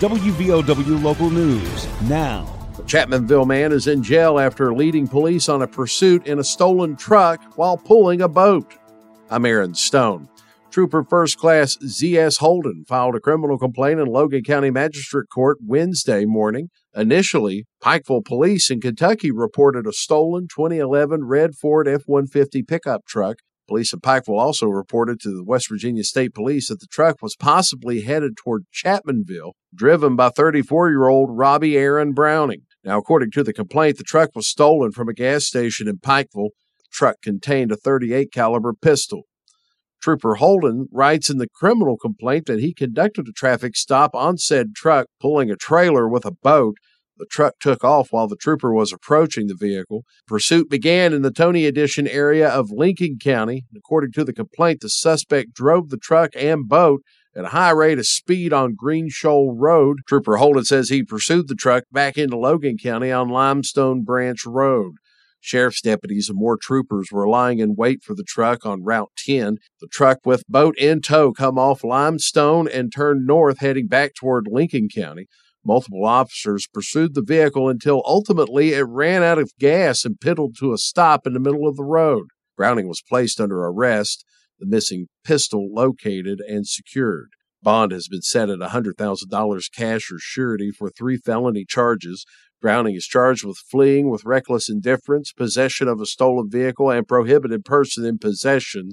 WVOW Local News now. A Chapmanville man is in jail after leading police on a pursuit in a stolen truck while pulling a boat. I'm Aaron Stone. Trooper First Class Z.S. Holden filed a criminal complaint in Logan County Magistrate Court Wednesday morning. Initially, Pikeville police in Kentucky reported a stolen 2011 red Ford F 150 pickup truck. Police in Pikeville also reported to the West Virginia State Police that the truck was possibly headed toward Chapmanville, driven by 34 year old Robbie Aaron Browning. Now, according to the complaint, the truck was stolen from a gas station in Pikeville. The truck contained a 38 caliber pistol. Trooper Holden writes in the criminal complaint that he conducted a traffic stop on said truck, pulling a trailer with a boat. The truck took off while the trooper was approaching the vehicle. Pursuit began in the Tony Addition area of Lincoln County. According to the complaint, the suspect drove the truck and boat at a high rate of speed on Green Shoal Road. Trooper Holden says he pursued the truck back into Logan County on Limestone Branch Road. Sheriff's deputies and more troopers were lying in wait for the truck on Route 10. The truck with boat in tow come off Limestone and turned north heading back toward Lincoln County. Multiple officers pursued the vehicle until ultimately it ran out of gas and piddled to a stop in the middle of the road. Browning was placed under arrest, the missing pistol located and secured. Bond has been set at $100,000 cash or surety for three felony charges. Browning is charged with fleeing with reckless indifference, possession of a stolen vehicle, and prohibited person in possession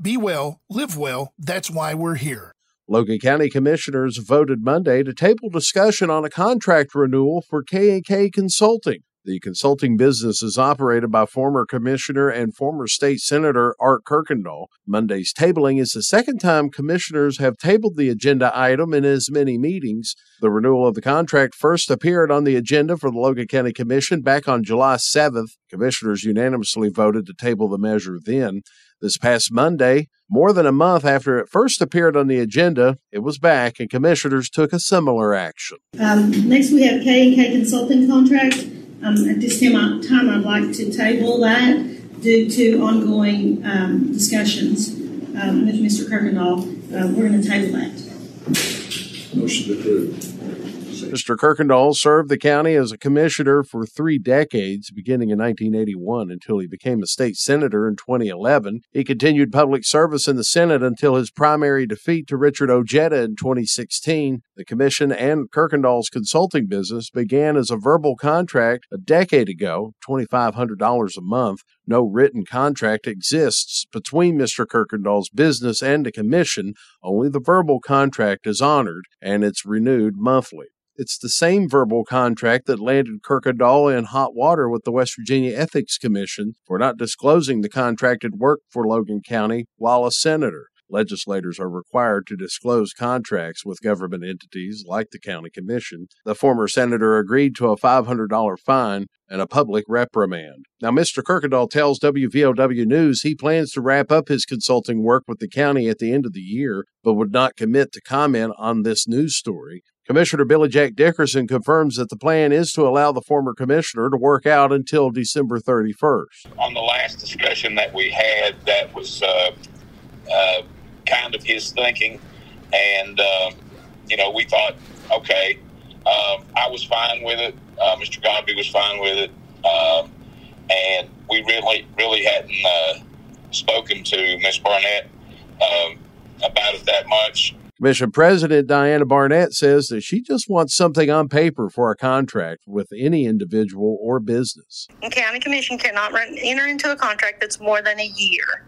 Be well, live well. That's why we're here. Logan County Commissioners voted Monday to table discussion on a contract renewal for K&K Consulting. The consulting business is operated by former commissioner and former state senator Art Kirkendall. Monday's tabling is the second time commissioners have tabled the agenda item in as many meetings. The renewal of the contract first appeared on the agenda for the Logan County Commission back on July 7th. Commissioners unanimously voted to table the measure then. This past Monday, more than a month after it first appeared on the agenda, it was back and commissioners took a similar action. Um, next, we have K and K Consulting contract. Um, at this time, I'd like to table that due to ongoing um, discussions um, with Mr. Kirkendall. Uh, we're going to table that. Motion approved. Mr. Kirkendall served the county as a commissioner for three decades, beginning in 1981 until he became a state senator in 2011. He continued public service in the Senate until his primary defeat to Richard Ojeda in 2016. The commission and Kirkendall's consulting business began as a verbal contract a decade ago, $2,500 a month. No written contract exists between Mr. Kirkendall's business and the commission. Only the verbal contract is honored, and it's renewed monthly. It's the same verbal contract that landed Kirkendall in hot water with the West Virginia Ethics Commission for not disclosing the contracted work for Logan County while a senator. Legislators are required to disclose contracts with government entities like the county commission. The former senator agreed to a $500 fine and a public reprimand. Now, Mr. Kirkendall tells WVOW News he plans to wrap up his consulting work with the county at the end of the year, but would not commit to comment on this news story. Commissioner Billy Jack Dickerson confirms that the plan is to allow the former commissioner to work out until December 31st. On the last discussion that we had, that was uh, uh, kind of his thinking, and uh, you know, we thought, okay, um, I was fine with it. Uh, Mr. Godby was fine with it, um, and we really, really hadn't uh, spoken to Miss Barnett about it that much. Commission President Diana Barnett says that she just wants something on paper for a contract with any individual or business. The county commission cannot run, enter into a contract that's more than a year.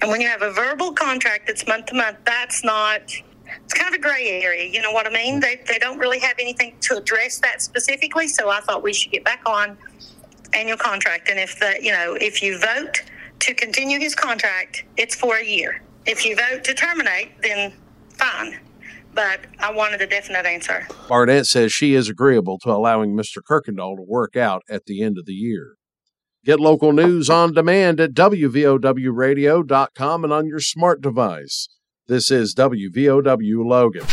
And when you have a verbal contract that's month to month, that's not, it's kind of a gray area. You know what I mean? They, they don't really have anything to address that specifically. So I thought we should get back on annual contract. And if the, you know, if you vote to continue his contract, it's for a year. If you vote to terminate, then fine. but I wanted a definite answer. Barnett says she is agreeable to allowing Mr. Kirkendall to work out at the end of the year. Get local news on demand at WVOWradio.com and on your smart device. This is WVOW Logan.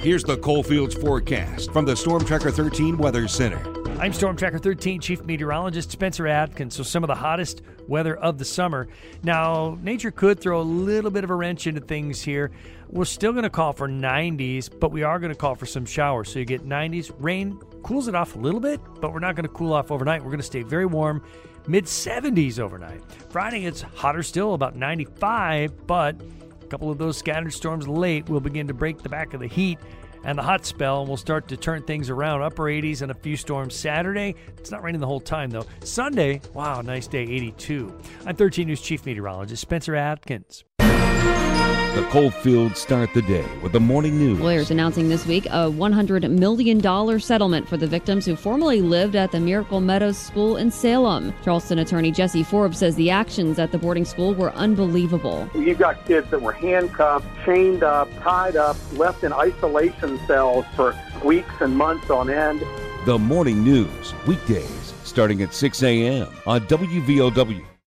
Here's the Coalfields forecast from the Storm Tracker 13 Weather Center. I'm Storm Tracker 13 Chief Meteorologist Spencer Adkins. So, some of the hottest weather of the summer. Now, nature could throw a little bit of a wrench into things here. We're still going to call for 90s, but we are going to call for some showers. So, you get 90s. Rain cools it off a little bit, but we're not going to cool off overnight. We're going to stay very warm, mid 70s overnight. Friday, it's hotter still, about 95, but a couple of those scattered storms late will begin to break the back of the heat and the hot spell and we'll start to turn things around. Upper 80s and a few storms saturday. It's not raining the whole time though. Sunday wow nice day 82 i'm 13 news chief meteorologist spencer adkins The Coalfields start the day with the morning news. Lawyers announcing this week a $100 million settlement for the victims who formerly lived at the Miracle Meadows School in Salem. Charleston attorney Jesse Forbes says the actions at the boarding school were unbelievable. You've got kids that were handcuffed, chained up, tied up, left in isolation cells for weeks and months on end. The morning news, weekdays starting at 6 a.m. on WVOW